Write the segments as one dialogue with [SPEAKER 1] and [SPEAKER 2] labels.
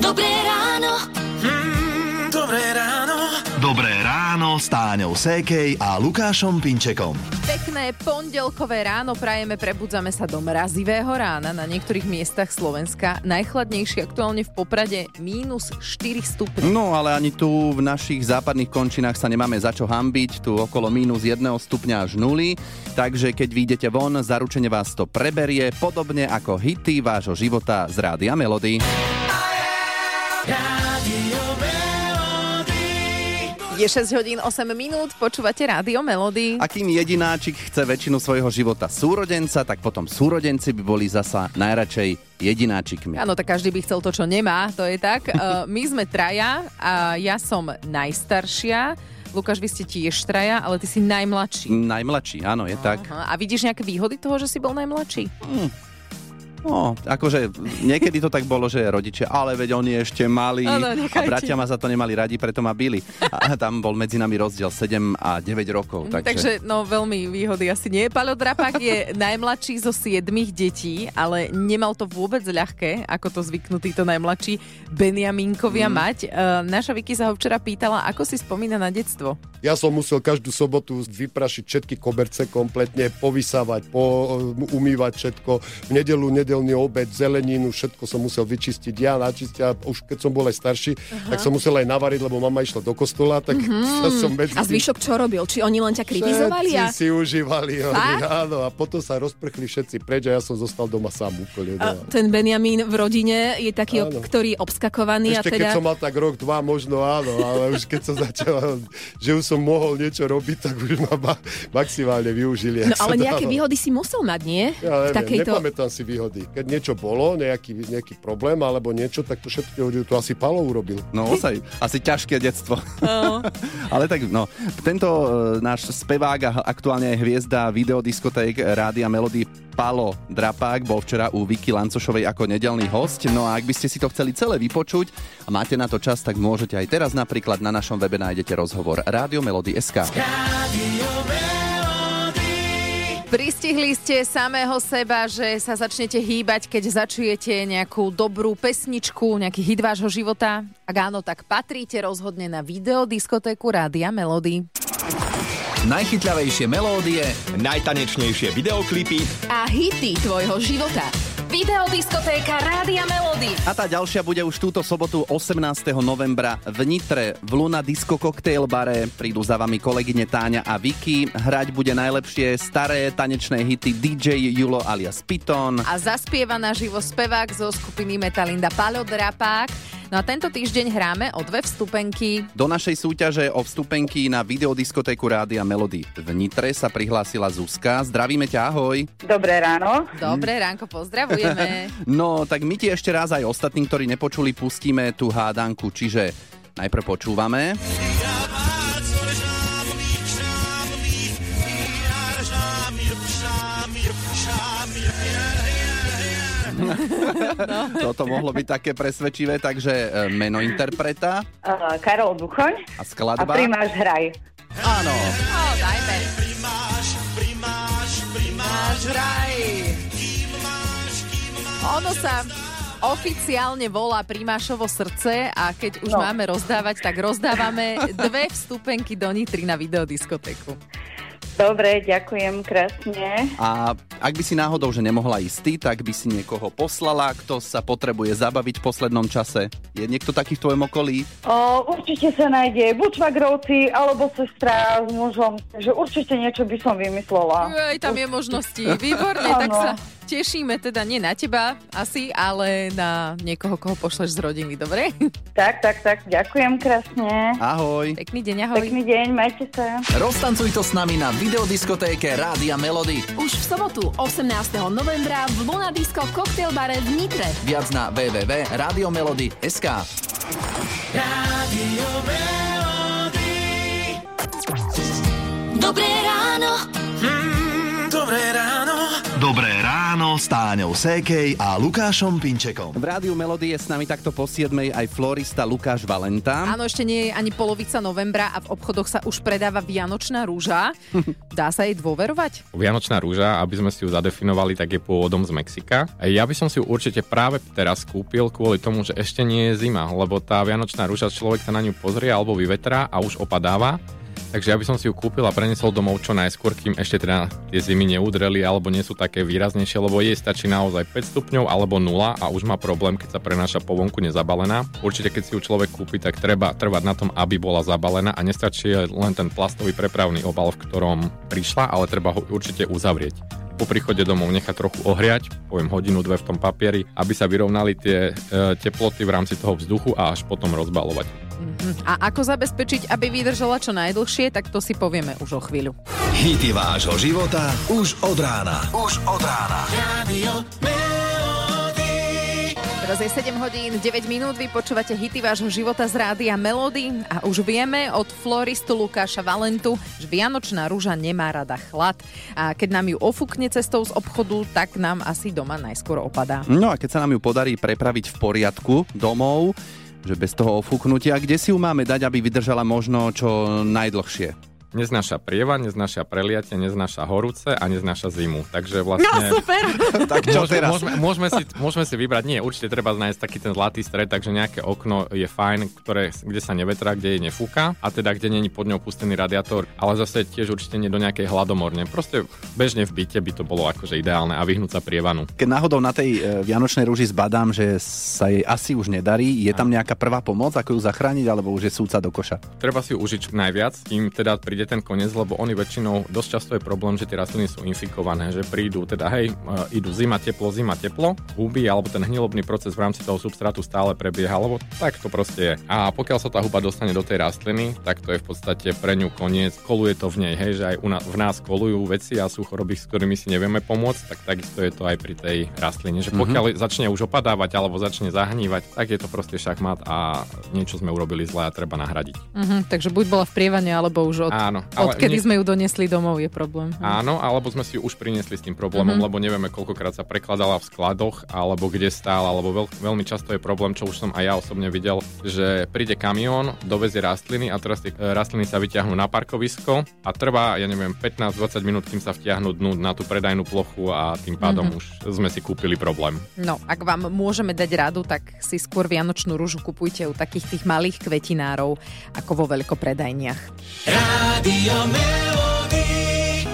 [SPEAKER 1] Dobré ráno.
[SPEAKER 2] Mm, dobré ráno.
[SPEAKER 3] Dobré ráno s Táňou Sékej a Lukášom Pinčekom.
[SPEAKER 4] Pekné pondelkové ráno prajeme, prebudzame sa do mrazivého rána na niektorých miestach Slovenska. Najchladnejšie aktuálne v Poprade mínus 4 stupne.
[SPEAKER 5] No ale ani tu v našich západných končinách sa nemáme za čo hambiť, tu okolo mínus 1 stupňa až nuly, takže keď vyjdete von, zaručene vás to preberie, podobne ako hity vášho života z Rádia Melody.
[SPEAKER 4] Je 6 hodín 8 minút, počúvate Rádio Melody.
[SPEAKER 5] A kým jedináčik chce väčšinu svojho života súrodenca, tak potom súrodenci by boli zasa najradšej jedináčikmi.
[SPEAKER 4] Áno, tak každý by chcel to, čo nemá, to je tak. Uh, My sme traja a ja som najstaršia. Lukáš, vy ste tiež traja, ale ty si najmladší.
[SPEAKER 5] Najmladší, áno, je tak.
[SPEAKER 4] Aha. A vidíš nejaké výhody toho, že si bol najmladší?
[SPEAKER 5] No, akože niekedy to tak bolo, že rodičia, ale veď on je ešte malý
[SPEAKER 4] Áno,
[SPEAKER 5] a bratia ma za to nemali radi, preto ma bili. A tam bol medzi nami rozdiel 7 a 9 rokov. Takže,
[SPEAKER 4] Takže no veľmi výhody asi nie. Paľo Drapák je najmladší zo siedmých detí, ale nemal to vôbec ľahké, ako to zvyknú títo najmladší Benjamínkovia
[SPEAKER 5] Mhm.
[SPEAKER 4] mm. mať. Uh, naša Vicky sa ho včera pýtala, ako si spomína na detstvo.
[SPEAKER 6] Ja som musel každú sobotu vyprašiť všetky koberce kompletne, povysávať, po, umývať všetko. V nedelu nedelný obed, zeleninu, všetko som musel vyčistiť. Ja načistiť a už keď som bol aj starší, tak som musel aj navariť, lebo mama išla do kostola, tak sa som medzi
[SPEAKER 7] A zvyšok čo robil? Či oni len ťa kritizovali? A...
[SPEAKER 6] Si užívali, oni, áno, a potom sa rozprchli všetci preč a ja som zostal doma sám úplne.
[SPEAKER 7] A
[SPEAKER 6] No.
[SPEAKER 7] ten Benjamín v rodine je taký,
[SPEAKER 6] Áno.
[SPEAKER 7] ktorý obskakovaný
[SPEAKER 6] Ešte
[SPEAKER 7] a
[SPEAKER 6] keď
[SPEAKER 7] teda...
[SPEAKER 6] som mal tak rok, dva, možno áno, ale už keď som začal, že už som mohol niečo robiť, tak už ma ma- maximálne využili.
[SPEAKER 7] No ale nejaké
[SPEAKER 6] dalo.
[SPEAKER 7] výhody si musel mať, nie?
[SPEAKER 6] Ja neviem,
[SPEAKER 7] takejto...
[SPEAKER 6] nepamätám si výhody. Keď niečo bolo, nejaký, nejaký problém alebo niečo, tak to všetko to asi Palo urobil.
[SPEAKER 5] No osaj, asi ťažké detstvo. Ale tak no, tento e, náš spevák a aktuálne aj hviezda videodiskoték Rádia Melody Palo Drapák bol včera u Vicky Lancošovej ako nedelný host. No a ak by ste si to chceli celé vypočuť a máte na to čas, tak môžete aj teraz napríklad na našom webe nájdete rozhovor Rádio Melody SK.
[SPEAKER 2] Radio Melody.
[SPEAKER 4] Pristihli ste samého seba, že sa začnete hýbať, keď začujete nejakú dobrú pesničku, nejaký hit vášho života? Ak áno, tak patríte rozhodne na videodiskotéku Rádia Melody.
[SPEAKER 8] Najchytľavejšie melódie, najtanečnejšie videoklipy
[SPEAKER 7] A hity tvojho života.
[SPEAKER 1] Videodiskotéka Rádia Melody.
[SPEAKER 5] A tá ďalšia bude už túto sobotu 18. novembra v Nitre v Luna Disco Cocktail bare. Prídu za vami kolegyne Táňa a Vicky. Hrať bude najlepšie staré tanečné hity DJ Julo alias Piton.
[SPEAKER 4] A zaspieva naživo spevák zo skupiny Metalinda Paľo Drapák. No a tento týždeň hráme o dve vstupenky.
[SPEAKER 5] Do našej súťaže o vstupenky na videodiskotéku Rádia Melody v Nitre sa prihlásila Zuzka. Zdravíme ťa, ahoj.
[SPEAKER 9] Dobré ráno.
[SPEAKER 4] Dobré ránko, pozdravujeme.
[SPEAKER 5] No, tak my ti ešte raz aj ostatní, ktorí nepočuli, pustíme tú hádanku, čiže najprv počúvame. Toto mohlo byť také presvedčivé, takže e, meno interpreta
[SPEAKER 9] Uh, Karol Duchoň
[SPEAKER 5] a
[SPEAKER 9] a
[SPEAKER 5] skladba.
[SPEAKER 9] primáš hraj.
[SPEAKER 5] Áno.
[SPEAKER 4] No, dajme. Náš raj. Ono sa oficiálne volá Primášovo srdce a keď už
[SPEAKER 9] No.
[SPEAKER 4] máme rozdávať, tak rozdávame dve vstupenky do Nitry na videodiskotéku.
[SPEAKER 9] Dobre, ďakujem krásne.
[SPEAKER 5] A ak by si náhodou, že nemohla ísť ty, tak by si niekoho poslala, kto sa potrebuje zabaviť v poslednom čase. Je niekto taký v tvojom okolí?
[SPEAKER 9] O, určite sa nájde buď švagrovci, alebo sestra s mužom. Takže určite niečo by som vymyslela.
[SPEAKER 4] Aj tam je možnosti. Výborne, tak sa tešíme teda nie na teba asi, ale na niekoho, koho pošleš z rodiny, dobre?
[SPEAKER 9] Tak, tak, tak, ďakujem krásne.
[SPEAKER 5] Ahoj.
[SPEAKER 4] Pekný deň, ahoj.
[SPEAKER 9] Pekný deň, majte sa.
[SPEAKER 8] Roztancuj to s nami na videodiskotéke Rádia Melody.
[SPEAKER 7] Už v sobotu 18. novembra v Luna Disco Cocktail bare v Nitre.
[SPEAKER 8] Viac na www.radiomelody.sk
[SPEAKER 2] Radio Melody.
[SPEAKER 1] Dobré ráno.
[SPEAKER 2] Mm, dobré ráno.
[SPEAKER 3] S Táňou Sékej a Lukášom Pinčekom.
[SPEAKER 5] V rádiu Melody je s nami takto po 7 aj florista Lukáš Valenta.
[SPEAKER 4] Áno, ešte nie je ani polovica novembra a v obchodoch sa už predáva Vianočná rúža. Dá sa jej dôverovať?
[SPEAKER 10] Vianočná rúža, aby sme si ju zadefinovali, tak je pôvodom z Mexika. Ja by som si ju určite práve teraz kúpil kvôli tomu, že ešte nie je zima, lebo tá Vianočná rúža, človek sa na ňu pozrie alebo vyvetrá a už opadáva. Takže ja by som si ju kúpil a preniesol domov čo najskôr, kým ešte teda tie zimy neudreli alebo nie sú také výraznejšie, lebo jej stačí naozaj 5 stupňov alebo 0 a už má problém, keď sa prenáša po vonku nezabalená. Určite keď si ju človek kúpi, tak treba trvať na tom, aby bola zabalená a nestačí len ten plastový prepravný obal, v ktorom prišla, ale treba ho určite uzavrieť po príchode domov nechať trochu ohriať, poviem hodinu, dve v tom papieri, aby sa vyrovnali tie e, teploty v rámci toho vzduchu a až potom rozbalovať.
[SPEAKER 4] A ako zabezpečiť, aby vydržala čo najdlhšie, tak to si povieme už o chvíľu.
[SPEAKER 3] Hity vášho života už od rána. Už od rána.
[SPEAKER 2] Radio.
[SPEAKER 4] Teraz je 7 hodín 9 minút, vy počúvate hity vášho života z rádia Melody a už vieme od floristu Lukáša Valentu, že Vianočná rúža nemá rada chlad a keď nám ju ofúkne cestou z obchodu, tak nám asi doma najskôr opadá.
[SPEAKER 5] No a keď sa nám ju podarí prepraviť v poriadku domov, že bez toho ofúknutia, kde si ju máme dať, aby vydržala možno čo najdlhšie?
[SPEAKER 10] Neznáša prieva, neznáša preliatie, neznáša horúce a neznáša zimu. Takže vlastne...
[SPEAKER 4] No super!
[SPEAKER 5] tak čo
[SPEAKER 10] Môžeme,
[SPEAKER 5] teraz?
[SPEAKER 10] môžeme, môžeme, si, môžeme si vybrať, nie, určite treba nájsť taký ten zlatý stred, takže nejaké okno je fajn, ktoré, kde sa nevetrá, kde jej nefúka a teda kde není pod ňou pustený radiátor, ale zase tiež určite nie do nejakej hladomorne. Proste bežne v byte by to bolo akože ideálne a vyhnúť sa prievanu.
[SPEAKER 5] Keď náhodou na tej e, Vianočnej rúži zbadám, že sa jej asi už nedarí, je tam nejaká prvá pomoc, ako ju zachrániť, alebo už je súca do koša?
[SPEAKER 10] Treba si užiť najviac, kým teda príde ten koniec, lebo oni väčšinou, dosť často je problém, že tie rastliny sú infikované, že prídu teda, hej, e, idú zima, teplo, zima, teplo, huby, alebo ten hnilobný proces v rámci toho substrátu stále prebieha, lebo tak to proste je. A pokiaľ sa tá huba dostane do tej rastliny, tak to je v podstate pre ňu koniec, koluje to v nej, hej, že aj u nás, v nás kolujú veci a sú choroby, s ktorými si nevieme pomôcť, tak takisto je to aj pri tej rastline, že pokiaľ mm-hmm. začne už opadávať alebo začne zahnívať, tak je to proste šachmat a niečo sme urobili zle a treba nahradiť.
[SPEAKER 4] Mhm, takže buď bola v prievane, alebo už od,
[SPEAKER 10] Áno, ale
[SPEAKER 4] odkedy
[SPEAKER 10] nie-
[SPEAKER 4] sme ju donesli domov je problém.
[SPEAKER 10] Áno, alebo sme si ju už priniesli s tým problémom,
[SPEAKER 4] Mhm.
[SPEAKER 10] lebo nevieme, koľkokrát sa prekladala v skladoch, alebo kde stála, alebo veľ, veľmi často je problém, čo už som aj ja osobne videl, že príde kamión, dovezie rastliny a teraz tie e, rastliny sa vyťahnú na parkovisko a trvá, ja neviem, 15-20 minút, kým sa vtiahnu dnu na tú predajnú plochu a tým pádom
[SPEAKER 4] Mhm.
[SPEAKER 10] už sme si kúpili problém.
[SPEAKER 4] No, ak vám môžeme dať radu, tak si skôr Vianočnú rúžu kupujte u takých tých malých kvetinárov, ako vo veľkopredajniach.
[SPEAKER 2] Melody.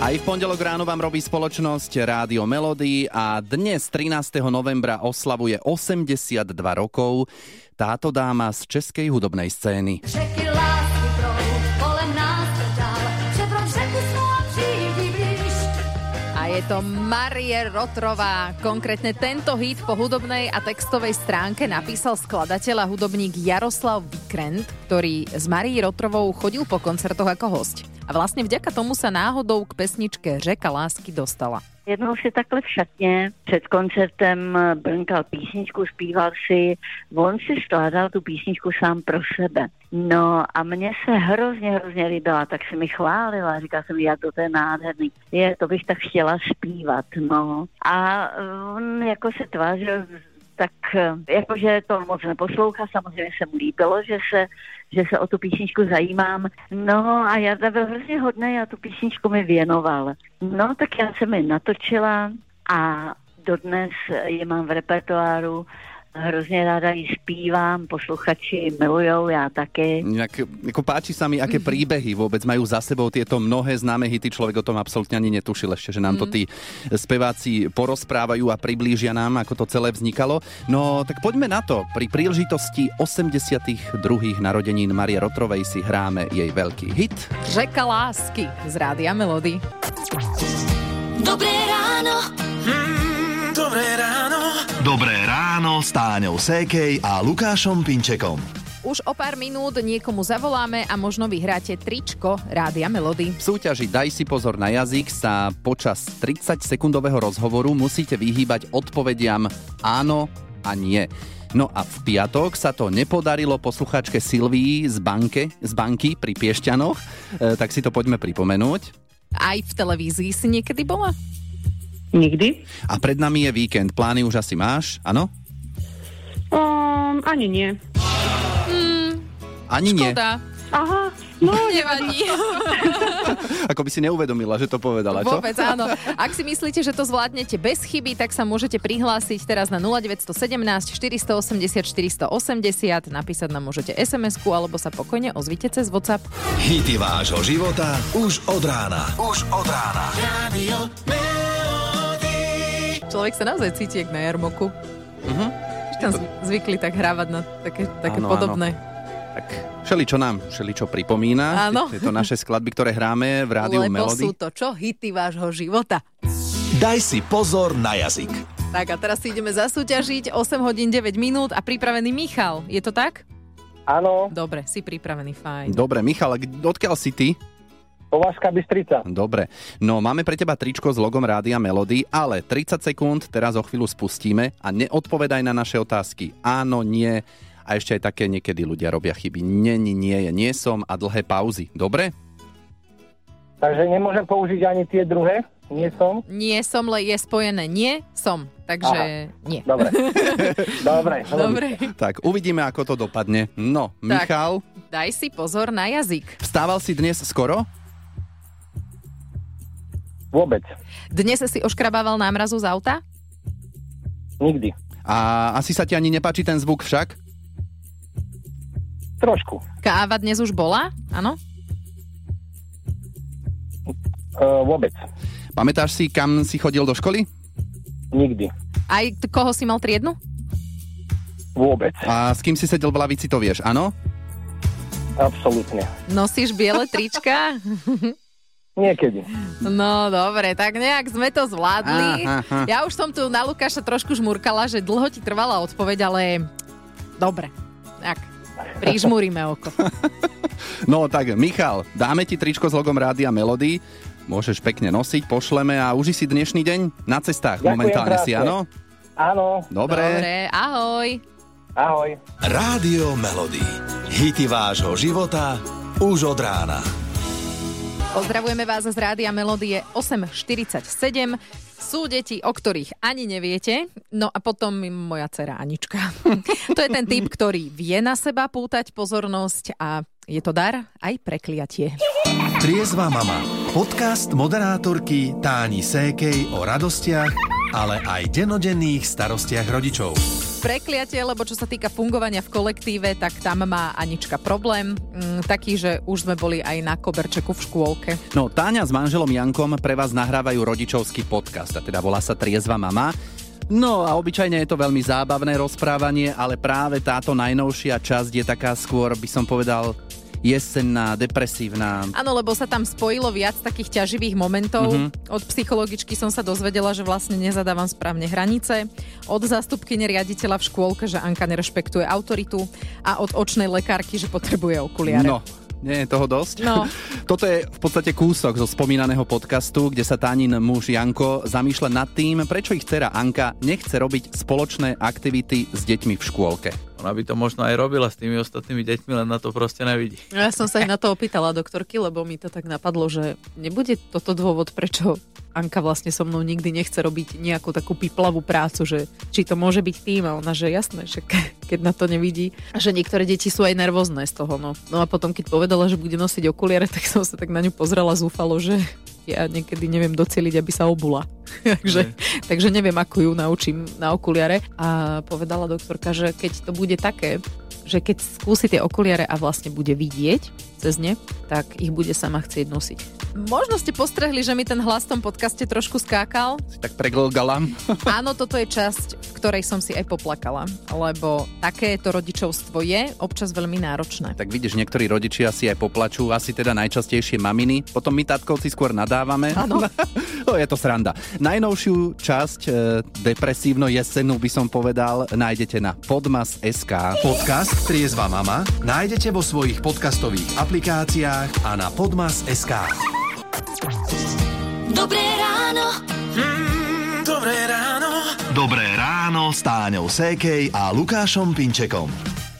[SPEAKER 5] Aj v pondelok ráno vám robí spoločnosť Rádio Melody a dnes 13. novembra oslavuje 82 rokov táto dáma z českej hudobnej scény.
[SPEAKER 11] Řeky
[SPEAKER 4] je to Marie Rotrová. Konkrétne tento hit po hudobnej a textovej stránke napísal skladateľ a hudobník Jaroslav Vikrent, ktorý s Marí Rotrovou chodil po koncertoch ako host. A vlastne vďaka tomu sa náhodou k pesničke Řeka lásky dostala.
[SPEAKER 12] Jednou si takhle v šatně před koncertem brnkal písničku, zpíval si, on si skládal tu písničku sám pro sebe. No a mně se hrozně, hrozně líbila, tak se mi chválila, říkala jsem, jak to, to je nádherný. Je, to bych tak chtěla zpívat, no. A on jako se tvářil tak eh, jakože to moc neposlouchá, samozřejmě se mu líbilo, že se, že se o tu písničku zajímám. No a Jarda byl hrozně hodný a tu písničku mi věnoval. No tak já jsem ji natočila a dodnes ji mám v repertoáru. Hrozně ráda ji zpívám, posluchači milujou, já taky.
[SPEAKER 5] Inak, ako páči sa mi, aké príbehy vôbec majú za sebou tieto mnohé známe hity. Človek o tom absolútne ani netušil ešte, že nám to tí speváci porozprávajú a priblížia nám, ako to celé vznikalo. No tak poďme na to. Pri príležitosti 82. narodenín Marie Rotrovej si hráme jej veľký hit.
[SPEAKER 4] Řeka lásky z Rádia Melody.
[SPEAKER 1] Dobré ráno.
[SPEAKER 2] Mm, dobré ráno.
[SPEAKER 3] Dobré ráno s Táňou Sékej a Lukášom Pinčekom.
[SPEAKER 4] Už o pár minút niekomu zavoláme a možno vyhráte tričko Rádia Melody.
[SPEAKER 5] V súťaži Daj si pozor na jazyk sa počas 30-sekundového rozhovoru musíte vyhýbať odpovediam áno a nie. No a v piatok sa to nepodarilo posluchačke Silvii z, banke, z banky pri Piešťanoch, e, tak si to poďme pripomenúť.
[SPEAKER 4] Aj v televízii si niekedy bola?
[SPEAKER 13] Nikdy.
[SPEAKER 5] A pred nami je víkend. Plány už asi máš, áno?
[SPEAKER 13] Um, ani nie.
[SPEAKER 5] Ani nie.
[SPEAKER 4] Škoda.
[SPEAKER 13] Aha, no
[SPEAKER 4] Nevadí.
[SPEAKER 5] Ako by si neuvedomila, že to povedala, čo?
[SPEAKER 4] Vôbec áno. Ak si myslíte, že to zvládnete bez chyby, tak sa môžete prihlásiť teraz na 0917 480 480. Napísať nám môžete SMS-ku alebo sa pokojne ozvite cez WhatsApp.
[SPEAKER 3] Hity vášho života už od rána. Už od rána.
[SPEAKER 2] Radio
[SPEAKER 4] Človek sa naozaj cíti jak na jarmoku. Už tam zv- zvykli tak hrávať na také, také
[SPEAKER 5] Áno, áno.
[SPEAKER 4] podobné.
[SPEAKER 5] Tak všeli, čo nám, všeli, čo pripomína.
[SPEAKER 4] Áno.
[SPEAKER 5] Tieto naše skladby, ktoré hráme v rádiu
[SPEAKER 4] Lebo
[SPEAKER 5] Melody.
[SPEAKER 4] sú to čo? Hity vášho života.
[SPEAKER 3] Daj si pozor na jazyk.
[SPEAKER 4] Tak a teraz si ideme zasúťažiť 8 hodín 9 minút a pripravený Michal. Je to tak?
[SPEAKER 14] Áno,
[SPEAKER 4] Dobre, si pripravený, fajn.
[SPEAKER 5] Dobre, Michal, a kde- odkiaľ si ty?
[SPEAKER 14] Považská Bystrica.
[SPEAKER 5] Dobre. No, máme pre teba tričko s logom Rádia Melody, ale 30 sekúnd teraz o chvíľu spustíme a neodpovedaj na naše otázky. Áno, nie. A ešte aj také niekedy ľudia robia chyby. Nie, nie, nie, nie som a dlhé pauzy. Dobre?
[SPEAKER 14] Takže nemôžem použiť ani tie druhé? Nie som?
[SPEAKER 4] Nie som, le je spojené nie, som. Takže nie.
[SPEAKER 14] Dobre. Dobre.
[SPEAKER 4] Dobre.
[SPEAKER 5] Tak, uvidíme, ako to dopadne. No,
[SPEAKER 4] Tak.
[SPEAKER 5] Michal,
[SPEAKER 4] Daj si pozor na jazyk.
[SPEAKER 5] vstával si dnes skoro?
[SPEAKER 14] Vôbec.
[SPEAKER 4] Dnes si oškrabával námrazu z auta?
[SPEAKER 14] Nikdy.
[SPEAKER 5] A asi sa ti ani nepáči ten zvuk však?
[SPEAKER 14] Trošku.
[SPEAKER 4] Káva dnes už bola? Áno?
[SPEAKER 14] Uh, vôbec.
[SPEAKER 5] Pamätáš si, kam si chodil do školy?
[SPEAKER 14] Nikdy.
[SPEAKER 4] Aj t- koho si mal triednu?
[SPEAKER 14] Vôbec.
[SPEAKER 5] A s kým si sedel v lavici, to vieš, áno?
[SPEAKER 14] Absolútne.
[SPEAKER 4] Nosíš biele trička?
[SPEAKER 14] Niekedy.
[SPEAKER 4] No dobre, tak nejak sme to zvládli.
[SPEAKER 5] Aha, aha.
[SPEAKER 4] Ja už som tu na Lukáša trošku žmurkala, že dlho ti trvala odpoveď, ale dobre. Tak, prižmúrime oko.
[SPEAKER 5] No tak, Michal, dáme ti tričko s logom Rádia Melody. Môžeš pekne nosiť, pošleme a uži si dnešný deň na cestách
[SPEAKER 14] Ďakujem
[SPEAKER 5] momentálne si,
[SPEAKER 14] krásne.
[SPEAKER 5] áno?
[SPEAKER 14] Áno.
[SPEAKER 5] Dobre.
[SPEAKER 4] Dobre, ahoj.
[SPEAKER 14] Ahoj.
[SPEAKER 3] Rádio Melody. Hity vášho života už od rána.
[SPEAKER 4] Pozdravujeme vás z Rádia Melodie 847. Sú deti, o ktorých ani neviete. No a potom moja dcera Anička. to je ten typ, ktorý vie na seba pútať pozornosť a je to dar aj prekliatie.
[SPEAKER 3] Triezva mama. Podcast moderátorky Táni Sékej o radostiach, ale aj denodenných starostiach rodičov.
[SPEAKER 4] Prekliatie, lebo čo sa týka fungovania v kolektíve, tak tam má Anička problém. Mm, taký, že už sme boli aj na koberčeku v škôlke.
[SPEAKER 5] No, Táňa s manželom Jankom pre vás nahrávajú rodičovský podcast, a teda volá sa Triezva mama. No a obyčajne je to veľmi zábavné rozprávanie, ale práve táto najnovšia časť je taká skôr, by som povedal, jesenná, depresívna.
[SPEAKER 4] Áno, lebo sa tam spojilo viac takých ťaživých momentov.
[SPEAKER 5] Mhm.
[SPEAKER 4] Od psychologičky som sa dozvedela, že vlastne nezadávam správne hranice. Od zástupkyne riaditeľa v škôlke, že Anka nerešpektuje autoritu. A od očnej lekárky, že potrebuje okuliare.
[SPEAKER 5] No, nie je toho dosť?
[SPEAKER 4] No.
[SPEAKER 5] Toto je v podstate kúsok zo spomínaného podcastu, kde sa Tánin muž Janko zamýšľa nad tým, prečo ich dcera Anka nechce robiť spoločné aktivity s deťmi v škôlke.
[SPEAKER 15] Ona by to možno aj robila s tými ostatnými deťmi, len na to proste nevidí.
[SPEAKER 4] Ja som sa aj na to opýtala doktorky, lebo mi to tak napadlo, že nebude toto dôvod, prečo Anka vlastne so mnou nikdy nechce robiť nejakú takú piplavú prácu, že či to môže byť tým a ona, že jasné, že ke- keď na to nevidí. A že niektoré deti sú aj nervózne z toho. No, no a potom, keď povedala, že bude nosiť okuliare, tak som sa tak na ňu pozrela zúfalo, že ja niekedy neviem doceliť, aby sa obula. takže, takže neviem, ako ju naučím na okuliare. A povedala doktorka, že keď to bude také, že keď skúsi tie okuliare a vlastne bude vidieť cez ne, tak ich bude sama chcieť nosiť. Možno ste postrehli, že mi ten hlas v tom podcaste trošku skákal.
[SPEAKER 5] Tak preglgalam.
[SPEAKER 4] Áno, toto je časť, v ktorej som si aj poplakala, lebo takéto rodičovstvo je občas veľmi náročné.
[SPEAKER 5] Tak vidíš, niektorí rodičia si aj poplačú, asi teda najčastejšie maminy, potom my tatkovci skôr nadávame.
[SPEAKER 4] Áno.
[SPEAKER 5] je to sranda. Najnovšiu časť e, depresívno jesennú by som povedal, nájdete na podmas.sk.
[SPEAKER 3] Podcast Triezva mama nájdete vo svojich podcastových aplikáciách a na podmas.sk.
[SPEAKER 1] Dobré ráno.
[SPEAKER 2] Mm, dobré ráno.
[SPEAKER 3] Dobré ráno s Táňou Sékej a Lukášom Pinčekom.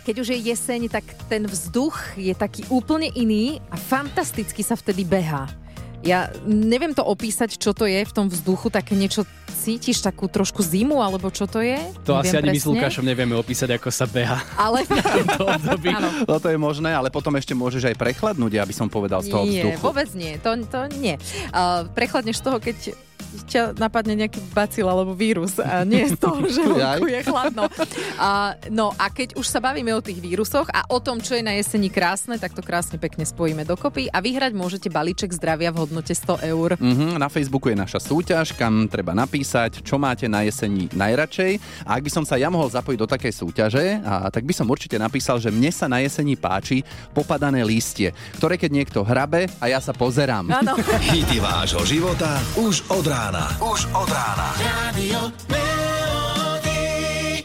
[SPEAKER 4] Keď už je jeseň, tak ten vzduch je taký úplne iný a fantasticky sa vtedy behá. Ja neviem to opísať, čo to je v tom vzduchu, také niečo cítiš takú trošku zimu, alebo čo to je?
[SPEAKER 16] To asi ani my s. Lukášom nevieme opísať, ako sa beha.
[SPEAKER 4] Ale.
[SPEAKER 5] No to je možné, ale potom ešte môžeš aj prechladnúť, aby som povedal z toho
[SPEAKER 4] nie,
[SPEAKER 5] vzduchu.
[SPEAKER 4] vôbec nie. To, to nie. Uh, prechladneš z toho, keď ťa napadne nejaký bacil alebo vírus a nie z toho, že vonku je chladno. A, no a keď už sa bavíme o tých vírusoch a o tom, čo je na jeseni krásne, tak to krásne pekne spojíme dokopy a vyhrať môžete balíček zdravia v hodnote 100 eur.
[SPEAKER 5] Mhm, na Facebooku je naša súťaž, kam treba napísať, čo máte na jeseni najradšej. A ak by som sa ja mohol zapojiť do takej súťaže, a, tak by som určite napísal, že mne sa na jeseni páči popadané lístie, ktoré keď niekto hrabe a ja sa pozerám.
[SPEAKER 4] Áno.
[SPEAKER 3] Hity vášho života už od rána. Už od rána.
[SPEAKER 2] Radio